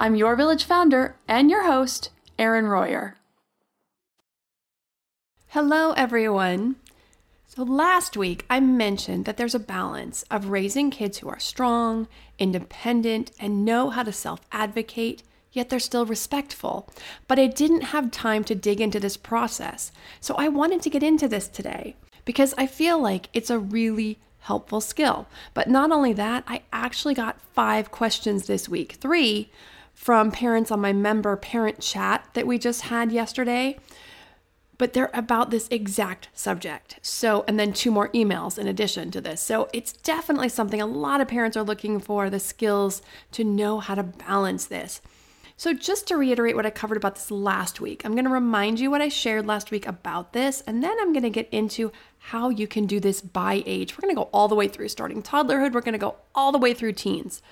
I'm your village founder and your host, Erin Royer. Hello, everyone. So, last week I mentioned that there's a balance of raising kids who are strong, independent, and know how to self advocate, yet they're still respectful. But I didn't have time to dig into this process. So, I wanted to get into this today because I feel like it's a really helpful skill. But not only that, I actually got five questions this week. Three from parents on my member parent chat that we just had yesterday, but they're about this exact subject. So, and then two more emails in addition to this. So, it's definitely something a lot of parents are looking for the skills to know how to balance this. So, just to reiterate what I covered about this last week, I'm going to remind you what I shared last week about this, and then I'm going to get into how you can do this by age. We're going to go all the way through starting toddlerhood, we're going to go all the way through teens.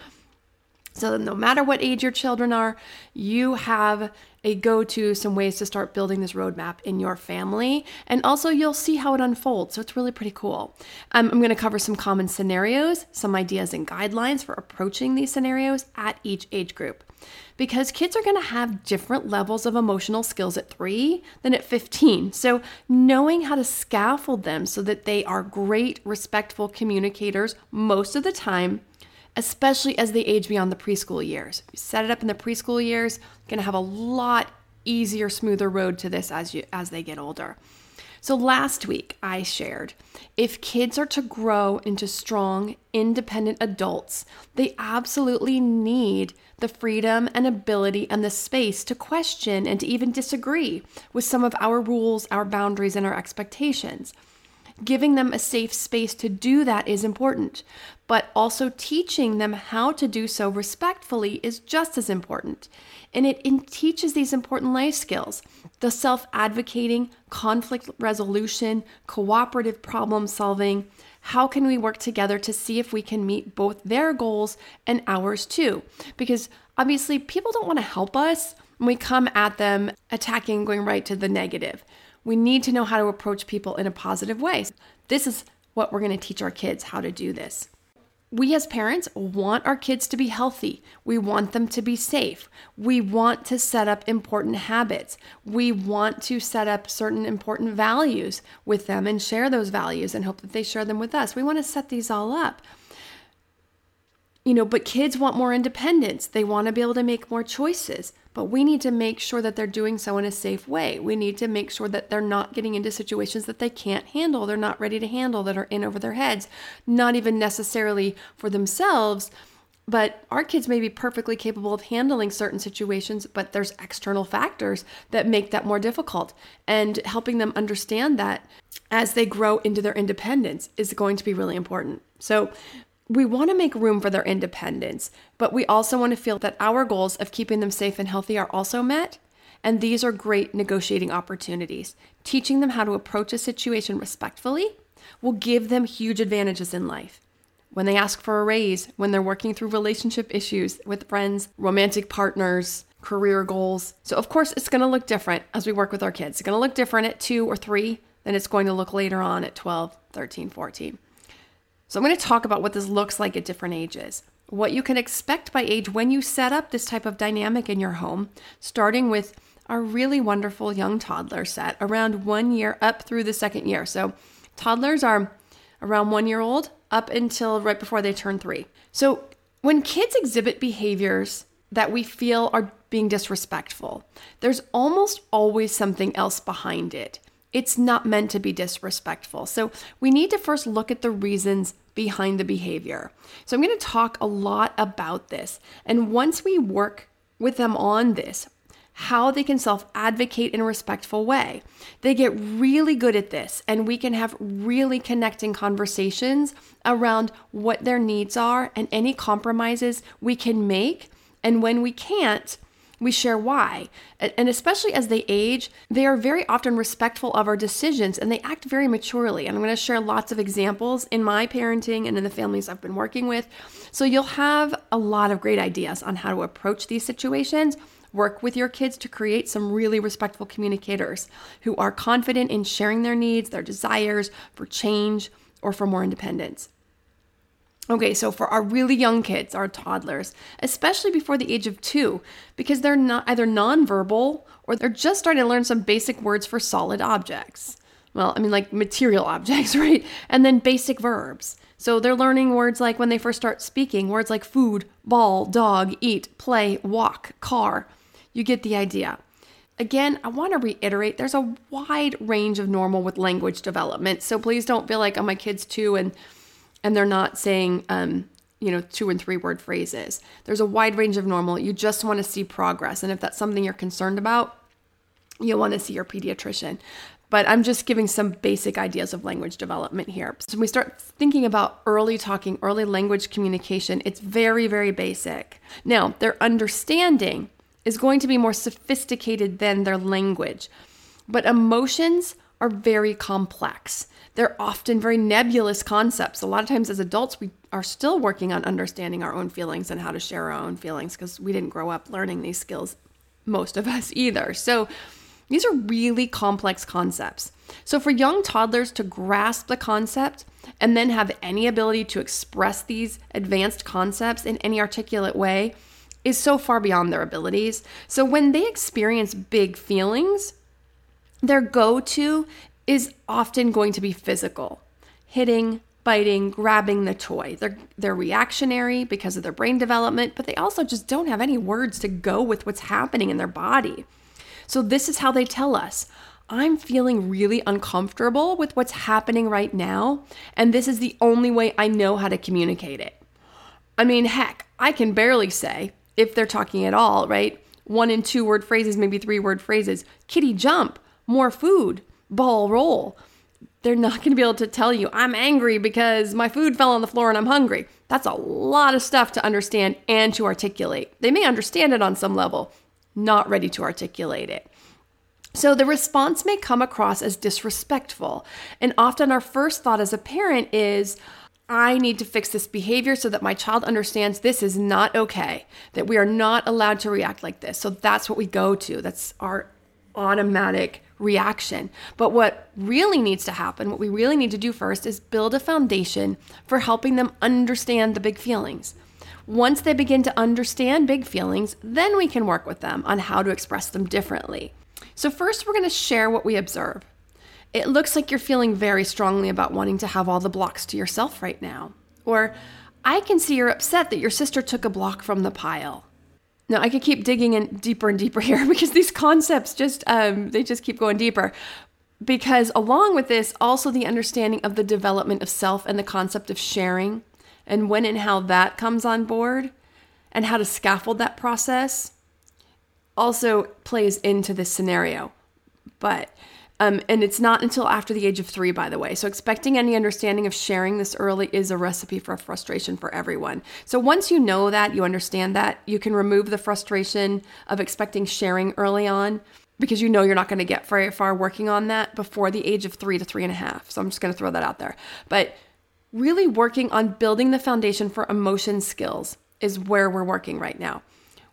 So, no matter what age your children are, you have a go to, some ways to start building this roadmap in your family. And also, you'll see how it unfolds. So, it's really pretty cool. Um, I'm going to cover some common scenarios, some ideas and guidelines for approaching these scenarios at each age group. Because kids are going to have different levels of emotional skills at three than at 15. So, knowing how to scaffold them so that they are great, respectful communicators most of the time especially as they age beyond the preschool years. You set it up in the preschool years, going to have a lot easier, smoother road to this as you as they get older. So last week I shared if kids are to grow into strong, independent adults, they absolutely need the freedom and ability and the space to question and to even disagree with some of our rules, our boundaries, and our expectations. Giving them a safe space to do that is important, but also teaching them how to do so respectfully is just as important. And it, teaches these important life skills the self advocating, conflict resolution, cooperative problem solving. How can we work together to see if we can meet both their goals and ours too? Because obviously, people don't want to help us when we come at them attacking, going right to the negative. We need to know how to approach people in a positive way. This is what we're going to teach our kids how to do this. We as parents want our kids to be healthy. We want them to be safe. We want to set up important habits. We want to set up certain important values with them and share those values and hope that they share them with us. We want to set these all up you know, but kids want more independence. They want to be able to make more choices. But we need to make sure that they're doing so in a safe way. We need to make sure that they're not getting into situations that they can't handle, they're not ready to handle, that are in over their heads, not even necessarily for themselves. But our kids may be perfectly capable of handling certain situations, but there's external factors that make that more difficult. And helping them understand that as they grow into their independence is going to be really important. So, we want to make room for their independence, but we also want to feel that our goals of keeping them safe and healthy are also met And these are great negotiating opportunities. Teaching them how to approach a situation respectfully will give them huge advantages in life. When they ask for a raise, when they're working through relationship issues with friends, romantic partners, career goals. So, of course, it's going to look different as we work with our kids. It's going to look different at two or three than it's going to look later on at 12, 13, 14. So, I'm going to talk about what this looks like at different ages, what you can expect by age when you set up this type of dynamic in your home, starting with our really wonderful young toddler set around one year up through the second year. So, toddlers are around one year old up until right before they turn three. So, when kids exhibit behaviors that we feel are being disrespectful, there's almost always something else behind it. It's not meant to be disrespectful. So, we need to first look at the reasons behind the behavior. So, I'm going to talk a lot about this. And once we work with them on this, how they can self advocate in a respectful way. They get really good at this, and we can have really connecting conversations around what their needs are and any compromises we can make. And when we can't, we share why. And especially as they age, they are very often respectful of our decisions and they act very maturely. And I'm going to share lots of examples in my parenting and in the families I've been working with. So you'll have a lot of great ideas on how to approach these situations Work with your kids to create some really respectful communicators who are confident in sharing their needs, their desires for change, or for more independence. Okay, so for our really young kids, our toddlers, especially before the age of two, because they're not either nonverbal or they're just starting to learn some basic words for solid objects. Well, I mean, like material objects, right? And then basic verbs. So they're learning words like when they first start speaking, words like food, ball, dog, eat, play, walk, car. You get the idea. Again, I want to reiterate there's a wide range of normal with language development. So please don't feel like, oh, my kid's two and and they're not saying um, you know, two and three word phrases. There's a wide range of normal. You just want to see progress. And if that's something you're concerned about, you'll want to see your pediatrician. But I'm just giving some basic ideas of language development here. So when we start thinking about early talking, early language communication, it's very, very basic. Now, their understanding is going to be more sophisticated than their language. But emotions are very complex. They're often very nebulous concepts. A lot of times, as adults, we are still working on understanding our own feelings and how to share our own feelings because we didn't grow up learning these skills, most of us either. So, these are really complex concepts. So, for young toddlers to grasp the concept and then have any ability to express these advanced concepts in any articulate way is so far beyond their abilities. So when they experience big feelings, their go to is often going to be physical hitting, biting, grabbing the toy. They're, they're reactionary because of their brain development, but they also just don't have any words to go with what's happening in their body. So, this is how they tell us I'm feeling really uncomfortable with what's happening right now, and this is the only way I know how to communicate it. I mean, heck, I can barely say, if they're talking at all, right? One and two word phrases, maybe three word phrases. Kitty jump, more food, ball roll. They're not going to be able to tell you, I'm angry because my food fell on the floor and I'm hungry. That's a lot of stuff to understand and to articulate. They may understand it on some level, not ready to articulate it. So the response may come across as disrespectful. And often our first thought as a parent is, I need to fix this behavior so that my child understands this is not okay, that we are not allowed to react like this. So that's what we go to. That's our automatic reaction. But what really needs to happen, what we really need to do first, is build a foundation for helping them understand the big feelings. Once they begin to understand big feelings, then we can work with them on how to express them differently. So, first, we're going to share what we observe. It looks like you're feeling very strongly about wanting to have all the blocks to yourself right now. Or, I can see you're upset that your sister took a block from the pile. Now, I could keep digging in deeper and deeper here because these concepts just, um, they just keep going deeper. Because along with this, also the understanding of the development of self and the concept of sharing and when and how that comes on board and how to scaffold that process also plays into this scenario. But Um, and it's not until after the age of three, by the way. So, expecting any understanding of sharing this early is a recipe for frustration for everyone. So, once you know that, you understand that, you can remove the frustration of expecting sharing early on because you know you're not going to get very far working on that before the age of three to three and a half. So, I'm just going to throw that out there. But really working on building the foundation for emotion skills is where we're working right now.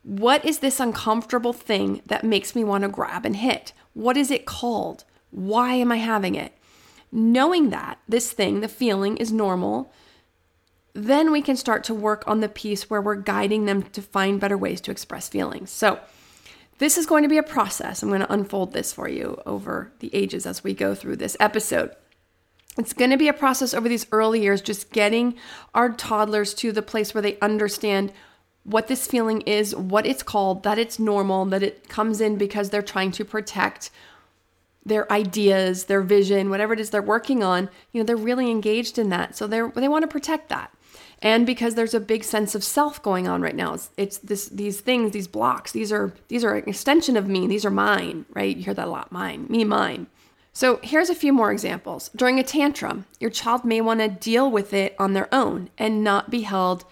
What is this uncomfortable thing that makes me want to grab and hit? What is it called? Why am I having it? Knowing that this thing, the feeling, is normal, then we can start to work on the piece where we're guiding them to find better ways to express feelings. So, this is going to be a process. I'm going to unfold this for you over the ages as we go through this episode. It's going to be a process over these early years, just getting our toddlers to the place where they understand what this feeling is, what it's called, that it's normal, that it comes in because they're trying to protect their ideas, their vision, whatever it is they're working on, you know, they're really engaged in that. So they're they want to protect that. And because there's a big sense of self going on right now. It's, it's this these things, these blocks, these are these are an extension of me. These are mine, right? You hear that a lot, mine, me, mine. So here's a few more examples. During a tantrum, your child may want to deal with it on their own and not be held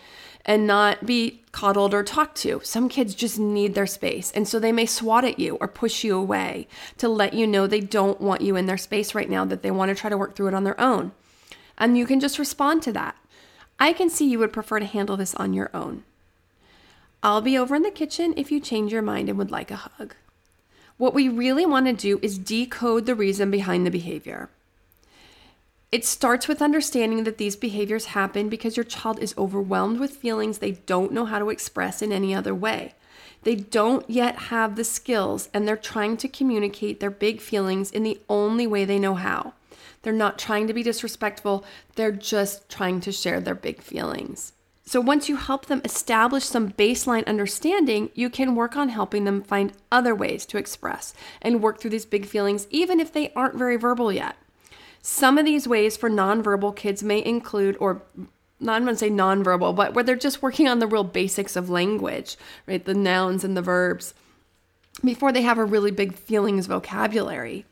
and not be coddled or talked to. Some kids just need their space. And so they may swat at you or push you away to let you know they don't want you in their space right now, that they want to try to work through it on their own. And you can just respond to that. I can see you would prefer to handle this on your own. I'll be over in the kitchen if you change your mind and would like a hug. What we really want to do is decode the reason behind the behavior. It starts with understanding that these behaviors happen because your child is overwhelmed with feelings they don't know how to express in any other way. They don't yet have the skills and they're trying to communicate their big feelings in the only way they know how. They're not trying to be disrespectful, they're just trying to share their big feelings. So, once you help them establish some baseline understanding, you can work on helping them find other ways to express and work through these big feelings, even if they aren't very verbal yet. Some of these ways for nonverbal kids may include, or not I'm going to say nonverbal, but where they're just working on the real basics of language, right? The nouns and the verbs before they have a really big feelings vocabulary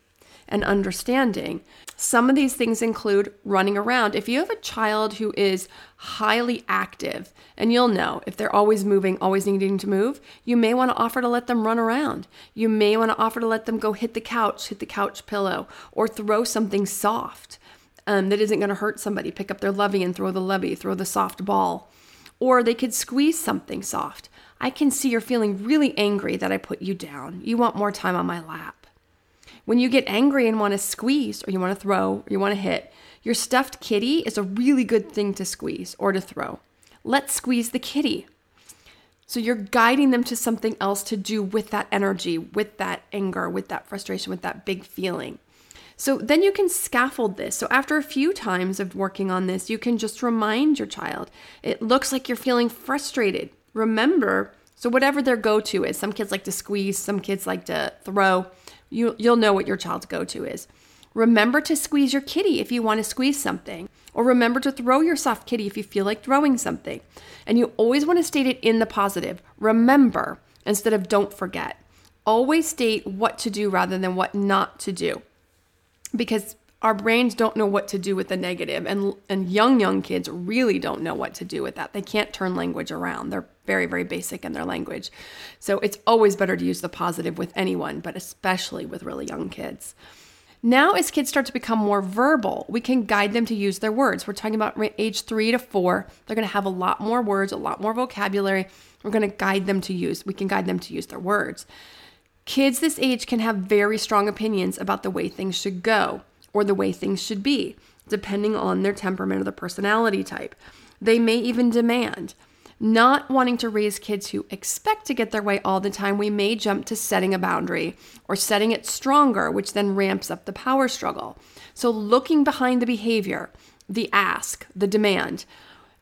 and understanding. Some of these things include running around. If you have a child who is highly active, and you'll know if they're always moving, always needing to move, you may want to offer to let them run around. You may want to offer to let them go hit the couch, hit the couch pillow, or throw something soft um, that isn't going to hurt somebody. Pick up their lovey and throw the lovey, throw the soft ball. Or they could squeeze something soft. I can see you're feeling really angry that I put you down. You want more time on my lap. When you get angry and want to squeeze, or you want to throw, or you want to hit, your stuffed kitty is a really good thing to squeeze or to throw. Let's squeeze the kitty. So you're guiding them to something else to do with that energy, with that anger, with that frustration, with that big feeling. So then you can scaffold this. So after a few times of working on this, you can just remind your child it looks like you're feeling frustrated. Remember, so whatever their go to is, some kids like to squeeze, some kids like to throw you, you'll know what your child's go to is. Remember to squeeze your kitty if you want to squeeze something, or remember to throw your soft kitty if you feel like throwing something. And you always want to state it in the positive. Remember instead of don't forget. Always state what to do rather than what not to do. Because our brains don't know what to do with the negative and and young young kids really don't know what to do with that they can't turn language around they're very very basic in their language. So it's always better to use the positive with anyone but especially with really young kids. Now as kids start to become more verbal we can guide them to use their words. We're talking about age 3 to 4 they're going to have a lot more words a lot more vocabulary. We're going to guide them to use we can guide them to use their words. Kids this age can have very strong opinions about the way things should go or the way things should be, depending on their temperament or the personality type. They may even demand. Not wanting to raise kids who expect to get their way all the time, we may jump to setting a boundary or setting it stronger, which then ramps up the power struggle. So, looking behind the behavior, the ask, the demand,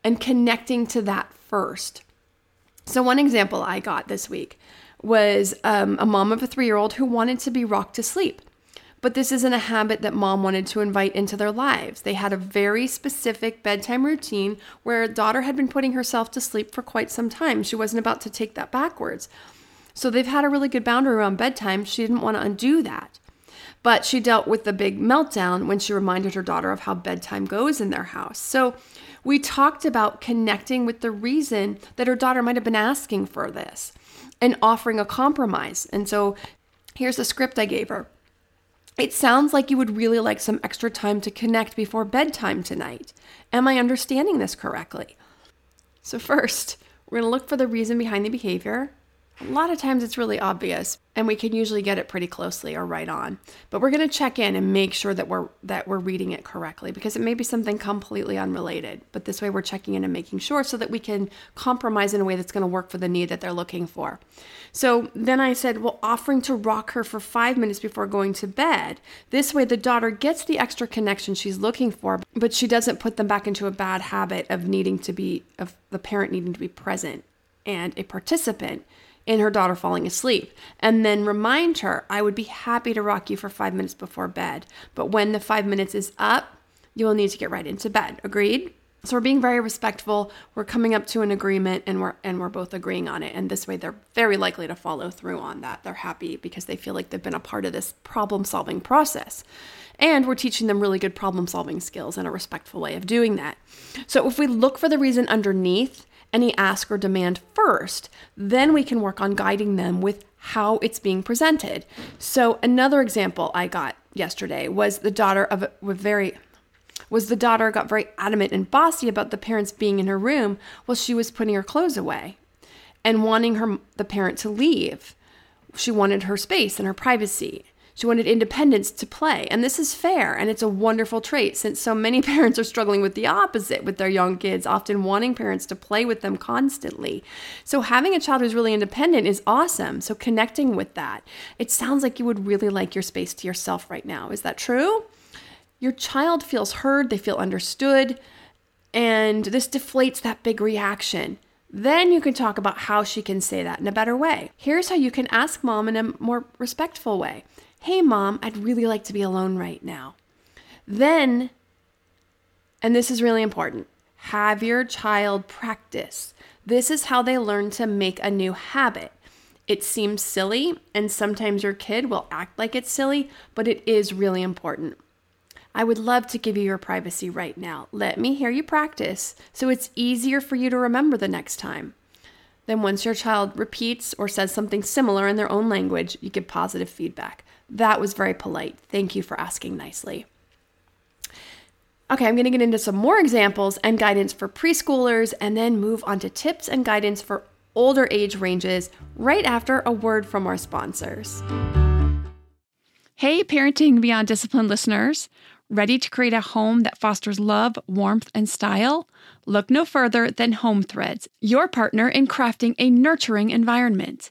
and connecting to that first. So, one example I got this week was um, a mom of a three year old who wanted to be rocked to sleep. But this isn't a habit that mom wanted to invite into their lives. They had a very specific bedtime routine where daughter had been putting herself to sleep for quite some time. She wasn't about to take that backwards. So they've had a really good boundary around bedtime. She didn't want to undo that. But she dealt with the big meltdown when she reminded her daughter of how bedtime goes in their house. So we talked about connecting with the reason that her daughter might have been asking for this and offering a compromise. And so here's the script I gave her. It sounds like you would really like some extra time to connect before bedtime tonight. Am I understanding this correctly? So, first, we're going to look for the reason behind the behavior. A lot of times it's really obvious and we can usually get it pretty closely or right on. But we're going to check in and make sure that we're that we're reading it correctly because it may be something completely unrelated. But this way we're checking in and making sure so that we can compromise in a way that's going to work for the need that they're looking for. So then I said, well, offering to rock her for 5 minutes before going to bed. This way the daughter gets the extra connection she's looking for, but she doesn't put them back into a bad habit of needing to be of the parent needing to be present and a participant in her daughter falling asleep, and then remind her, I would be happy to rock you for five minutes before bed. But when the five minutes is up, you will need to get right into bed. Agreed? So we're being very respectful. We're coming up to an agreement and we're and we're both agreeing on it. And this way they're very likely to follow through on that. They're happy because they feel like they've been a part of this problem-solving process. And we're teaching them really good problem-solving skills and a respectful way of doing that. So if we look for the reason underneath, any ask or demand first, then we can work on guiding them with how it's being presented. So another example I got yesterday was the daughter of a very was the daughter got very adamant and bossy about the parents being in her room while she was putting her clothes away and wanting her the parent to leave. She wanted her space and her privacy. She wanted independence to play. And this is fair. And it's a wonderful trait since so many parents are struggling with the opposite with their young kids, often wanting parents to play with them constantly. So having a child who's really independent is awesome. So connecting with that. It sounds like you would really like your space to yourself right now. Is that true? Your child feels heard, they feel understood, and this deflates that big reaction. Then you can talk about how she can say that in a better way. Here's how you can ask mom in a more respectful way. Hey, mom, I'd really like to be alone right now. Then, and this is really important, have your child practice. This is how they learn to make a new habit. It seems silly, and sometimes your kid will act like it's silly, but it is really important. I would love to give you your privacy right now. Let me hear you practice so it's easier for you to remember the next time. Then, once your child repeats or says something similar in their own language, you give positive feedback. That was very polite. Thank you for asking nicely. Okay, I'm going to get into some more examples and guidance for preschoolers and then move on to tips and guidance for older age ranges right after a word from our sponsors. Hey, Parenting Beyond Discipline listeners. Ready to create a home that fosters love, warmth, and style? Look no further than Home Threads, your partner in crafting a nurturing environment.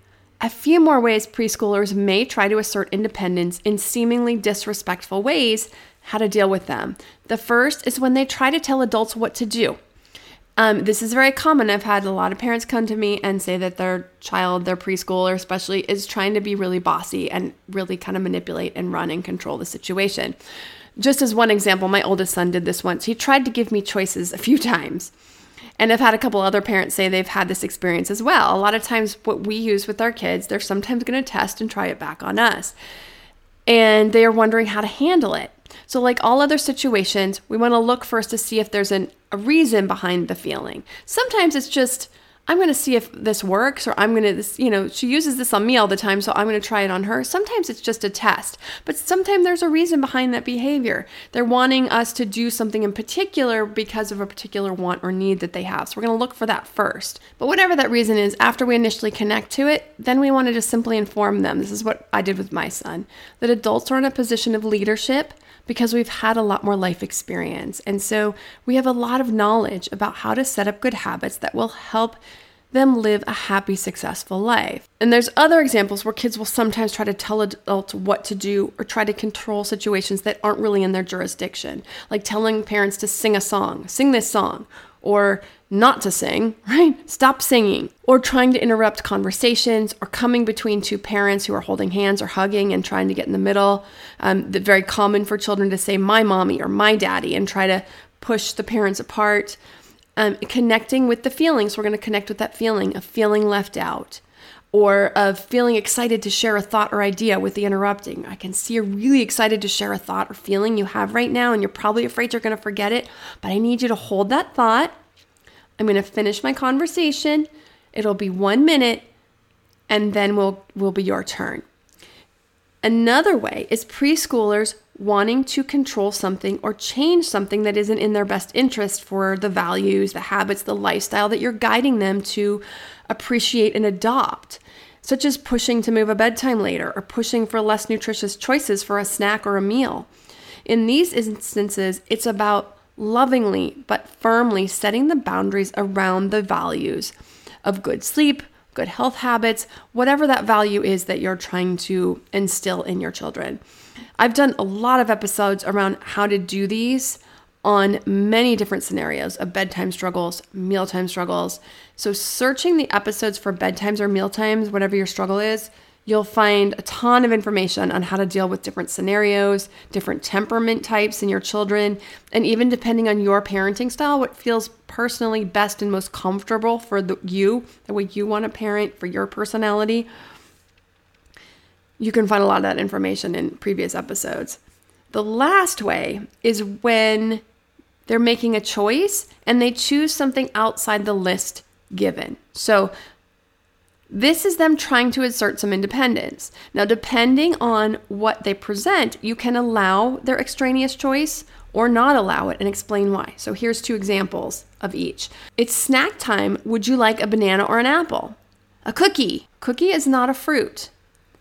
a few more ways preschoolers may try to assert independence in seemingly disrespectful ways, how to deal with them. The first is when they try to tell adults what to do. Um, this is very common. I've had a lot of parents come to me and say that their child, their preschooler especially, is trying to be really bossy and really kind of manipulate and run and control the situation. Just as one example, my oldest son did this once. He tried to give me choices a few times. And I've had a couple other parents say they've had this experience as well. A lot of times, what we use with our kids, they're sometimes going to test and try it back on us. And they are wondering how to handle it. So, like all other situations, we want to look first to see if there's an, a reason behind the feeling. Sometimes it's just, I'm going to see if this works, or I'm going to, you know, she uses this on me all the time, so I'm going to try it on her. Sometimes it's just a test, but sometimes there's a reason behind that behavior. They're wanting us to do something in particular because of a particular want or need that they have. So we're going to look for that first. But whatever that reason is, after we initially connect to it, then we want to just simply inform them. This is what I did with my son that adults are in a position of leadership because we've had a lot more life experience. And so we have a lot of knowledge about how to set up good habits that will help them live a happy, successful life. And there's other examples where kids will sometimes try to tell adults what to do or try to control situations that aren't really in their jurisdiction, like telling parents to sing a song, sing this song, or not to sing, right? Stop singing, or trying to interrupt conversations, or coming between two parents who are holding hands or hugging and trying to get in the middle. Um, very common for children to say my mommy or my daddy and try to push the parents apart. Um, connecting with the feelings, we're going to connect with that feeling of feeling left out or of feeling excited to share a thought or idea with the interrupting. I can see you're really excited to share a thought or feeling you have right now, and you're probably afraid you're going to forget it, but I need you to hold that thought. I'm going to finish my conversation. It'll be one minute, and then we'll, will be your turn. Another way is preschoolers wanting to control something or change something that isn't in their best interest for the values, the habits, the lifestyle that you're guiding them to appreciate and adopt, such as pushing to move a bedtime later or pushing for less nutritious choices for a snack or a meal. In these instances, it's about lovingly but firmly setting the boundaries around the values of good sleep, good health habits, whatever that value is that you're trying to instill in your children. I've done a lot of episodes around how to do these on many different scenarios of bedtime struggles, mealtime struggles. So, searching the episodes for bedtimes or mealtimes, whatever your struggle is, you'll find a ton of information on how to deal with different scenarios, different temperament types in your children, and even depending on your parenting style, what feels personally best and most comfortable for the, you, the way you want to parent, for your personality. You can find a lot of that information in previous episodes. The last way is when they're making a choice and they choose something outside the list given. So this is them trying to assert some independence. Now, depending on what they present, you can allow their extraneous choice or not allow it and explain why. So, here's two examples of each. It's snack time. Would you like a banana or an apple? A cookie. Cookie is not a fruit.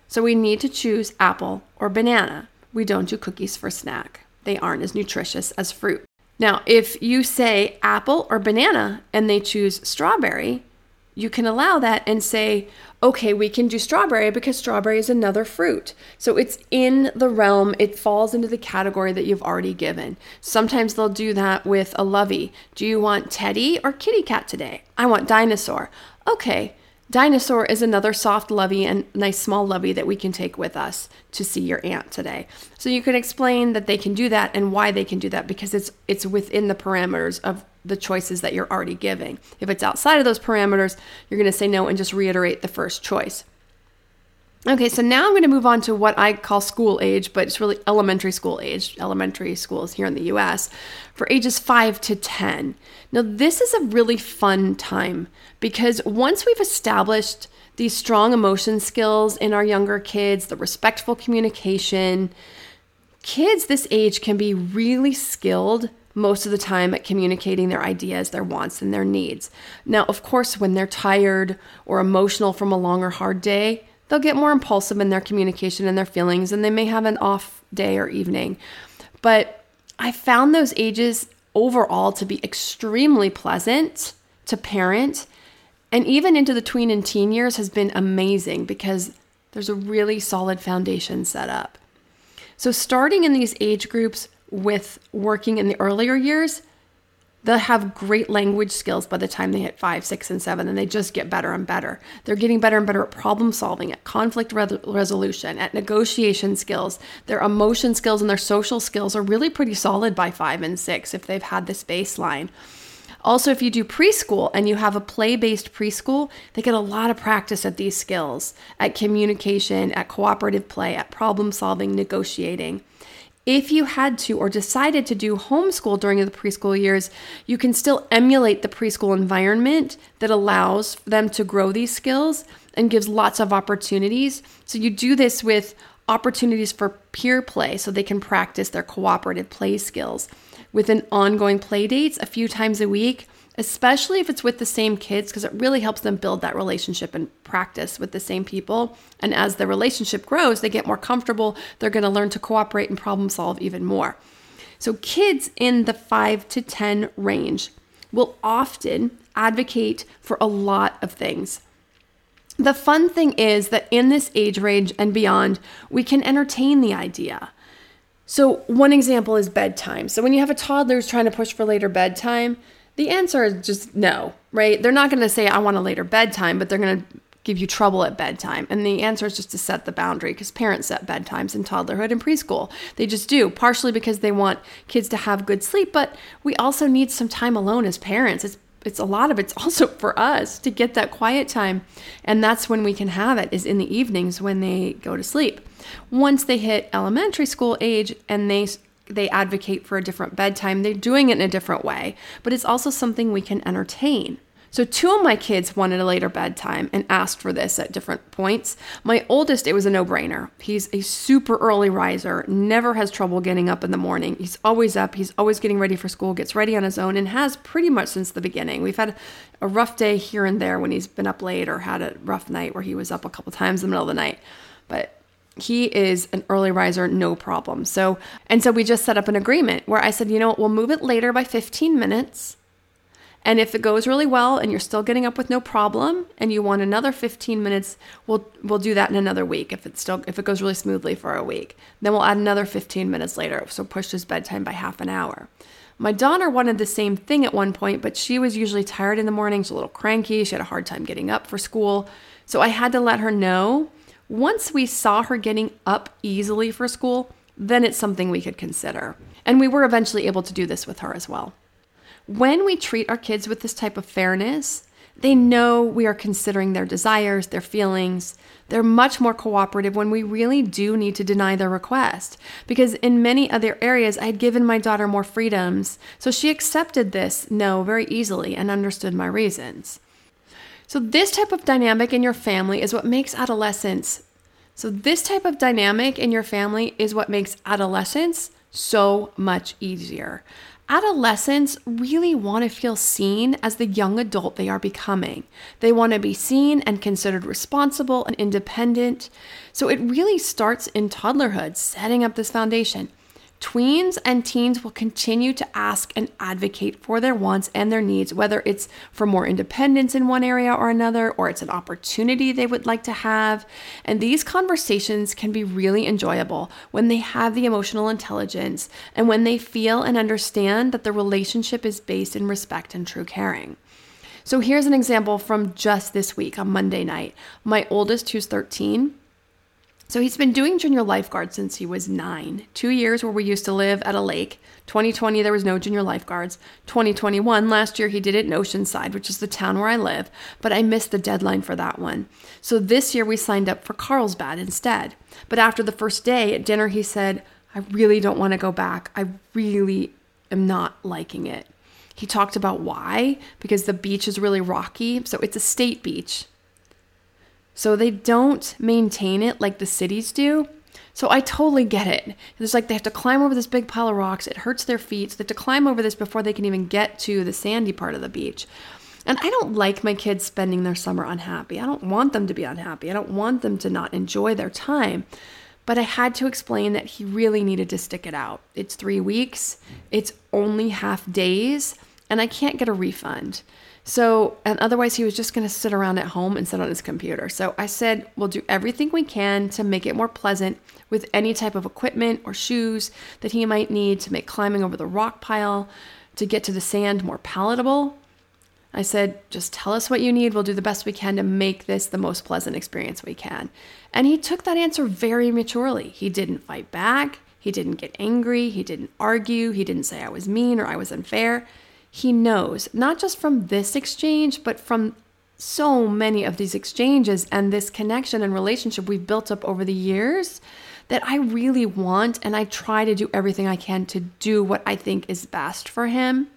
So, we need to choose apple or banana. We don't do cookies for snack, they aren't as nutritious as fruit. Now, if you say apple or banana and they choose strawberry, you can allow that and say, okay, we can do strawberry because strawberry is another fruit. So it's in the realm, it falls into the category that you've already given. Sometimes they'll do that with a lovey. Do you want teddy or kitty cat today? I want dinosaur. Okay, Dinosaur is another soft lovey and nice small lovey that we can take with us to see your aunt today. So you can explain that they can do that and why they can do that because it's it's within the parameters of the choices that you're already giving. If it's outside of those parameters, you're going to say no and just reiterate the first choice. Okay, so now I'm going to move on to what I call school age, but it's really elementary school age, elementary schools here in the US, for ages 5 to 10. Now, this is a really fun time because once we've established these strong emotion skills in our younger kids, the respectful communication, kids this age can be really skilled most of the time at communicating their ideas, their wants, and their needs. Now, of course, when they're tired or emotional from a long or hard day, they'll get more impulsive in their communication and their feelings, and they may have an off day or evening. But I found those ages overall to be extremely pleasant to parent, and even into the tween and teen years has been amazing because there's a really solid foundation set up. So, starting in these age groups with working in the earlier years They'll have great language skills by the time they hit five, six, and seven, and they just get better and better. They're getting better and better at problem solving, at conflict re- resolution, at negotiation skills. Their emotion skills and their social skills are really pretty solid by five and six if they've had this baseline. Also, if you do preschool and you have a play based preschool, they get a lot of practice at these skills at communication, at cooperative play, at problem solving, negotiating. If you had to or decided to do homeschool during the preschool years, you can still emulate the preschool environment that allows them to grow these skills and gives lots of opportunities. So you do this with opportunities for peer play so they can practice their cooperative play skills with an ongoing play dates a few times a week especially if it's with the same kids, because it really helps them build that relationship and practice with the same people. And as the relationship grows, they get more comfortable. They're going to learn to cooperate and problem solve even more. So, kids in the 5 to 10 range will often advocate for a lot of things. The fun thing is that in this age range and beyond, we can entertain the idea. So, one example is bedtime. So, when you have a toddler who's trying to push for later bedtime, the answer is just no, right? They're not going to say, I want a later bedtime, but they're going to give you trouble at bedtime. And the answer is just to set the boundary because parents set bedtimes in toddlerhood and preschool. They just do, partially because they want kids to have good sleep, but we also need some time alone as parents. It's it's a lot of it's also for us to get that quiet time and that's when we can have it is in the evenings when they go to sleep once they hit elementary school age and they they advocate for a different bedtime. They're doing it in a different way, but it's also something we can entertain. So, two of my kids wanted a later bedtime and asked for this at different points. My oldest, it was a no brainer. He's a super early riser, never has trouble getting up in the morning. He's always up, he's always getting ready for school, gets ready on his own, and has pretty much since the beginning. We've had a rough day here and there when he's been up late or had a rough night where he was up a couple times in the middle of the night. But he is an early riser, no problem. So, and so we just set up an agreement where I said, you know what, we'll move it later by 15 minutes. And if it goes really well and you're still getting up with no problem and you want another 15 minutes, we'll we'll do that in another week if it's still if it goes really smoothly for a week. Then we'll add another 15 minutes later. So push his bedtime by half an hour. My daughter wanted the same thing at one point, but she was usually tired in the morning, she's a little cranky, she had a hard time getting up for school. So I had to let her know once we saw her getting up easily for school, then it's something we could consider. And we were eventually able to do this with her as well. When we treat our kids with this type of fairness, they know we are considering their desires, their feelings. They're much more cooperative when we really do need to deny their request. Because in many other areas, I had given my daughter more freedoms. So she accepted this no very easily and understood my reasons. So, this type of dynamic in your family is what makes adolescence. So, this type of dynamic in your family is what makes adolescence so much easier. Adolescents really want to feel seen as the young adult they are becoming. They want to be seen and considered responsible and independent. So it really starts in toddlerhood, setting up this foundation. Tweens and teens will continue to ask and advocate for their wants and their needs, whether it's for more independence in one area or another, or it's an opportunity they would like to have. And these conversations can be really enjoyable when they have the emotional intelligence and when they feel and understand that the relationship is based in respect and true caring. So here's an example from just this week on Monday night. My oldest, who's 13, so he's been doing junior lifeguard since he was nine. Two years where we used to live at a lake. 2020, there was no junior lifeguards. 2021, last year, he did it in Oceanside, which is the town where I live, but I missed the deadline for that one. So this year, we signed up for Carlsbad instead. But after the first day at dinner, he said, I really don't want to go back. I really am not liking it. He talked about why, because the beach is really rocky. So it's a state beach. So they don't maintain it like the cities do. So I totally get it. It's like they have to climb over this big pile of rocks. It hurts their feet. So they have to climb over this before they can even get to the sandy part of the beach. And I don't like my kids spending their summer unhappy. I don't want them to be unhappy. I don't want them to not enjoy their time. But I had to explain that he really needed to stick it out. It's three weeks, it's only half days, and I can't get a refund. So, and otherwise, he was just going to sit around at home and sit on his computer. So I said, we'll do everything we can to make it more pleasant with any type of equipment or shoes that he might need to make climbing over the rock pile to get to the sand more palatable. I said, just tell us what you need. We'll do the best we can to make this the most pleasant experience we can. And he took that answer very maturely. He didn't fight back. He didn't get angry. He didn't argue. He didn't say I was mean or I was unfair he knows, not just from this exchange, but from so many of these exchanges and this connection and relationship we've built up over the years that I really want. And I try to do everything I can to do what I think is best for him.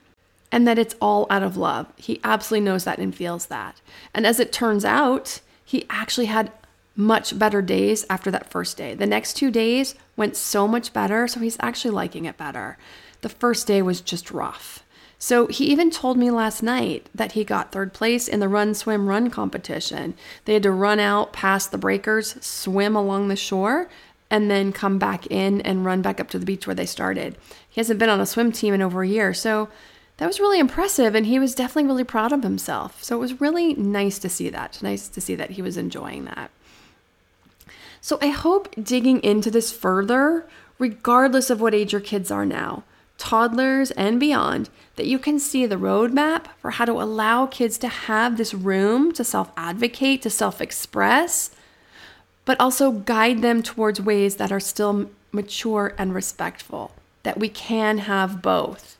And that it's all out of love. He absolutely knows that and feels that. And as it turns out, he actually had much better days after that first day. The next two days went so much better. So he's actually liking it better. The first day was just rough. So he even told me last night that he got third place in the run, swim, run competition. They had to run out past the breakers, swim along the shore, and then come back in and run back up to the beach where they started. He hasn't been on a swim team in over a year. So that was really impressive. And he was definitely really proud of himself. So it was really nice to see that. Nice to see that he was enjoying that. So I hope digging into this further, regardless of what age your kids are now, toddlers, and beyond, that you can see the roadmap for how to allow kids to have this room to self advocate, to self express, but also guide them towards ways that are still mature and respectful, that we can have both.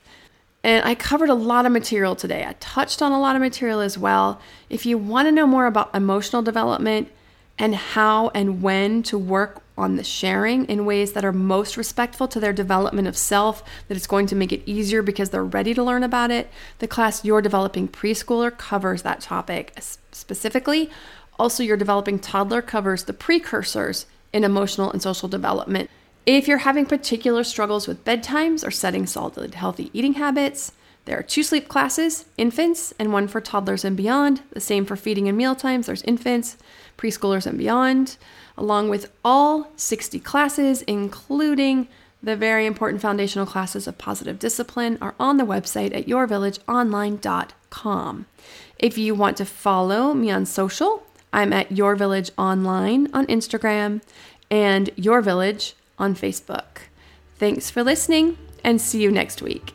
And I covered a lot of material today. I touched on a lot of material as well. If you want to know more about emotional development and how and when to work on the sharing in ways that are most respectful to their development of self, that it's going to make it easier because they're ready to learn about it. The class Your Developing Preschooler covers that topic specifically. Also, Your Developing Toddler covers the precursors in emotional and social development. If you're having particular struggles with bedtimes or setting solid healthy eating habits, there are two sleep classes, infants, and one for toddlers and beyond. The same for feeding and meal times. There's infants, preschoolers, and beyond along with all 60 classes, including the very important foundational classes of positive discipline, are on the website at yourvillageonline.com. If you want to follow me on social, I'm at Your Village Online on Instagram and Your Village on Facebook. Thanks for listening and see you next week.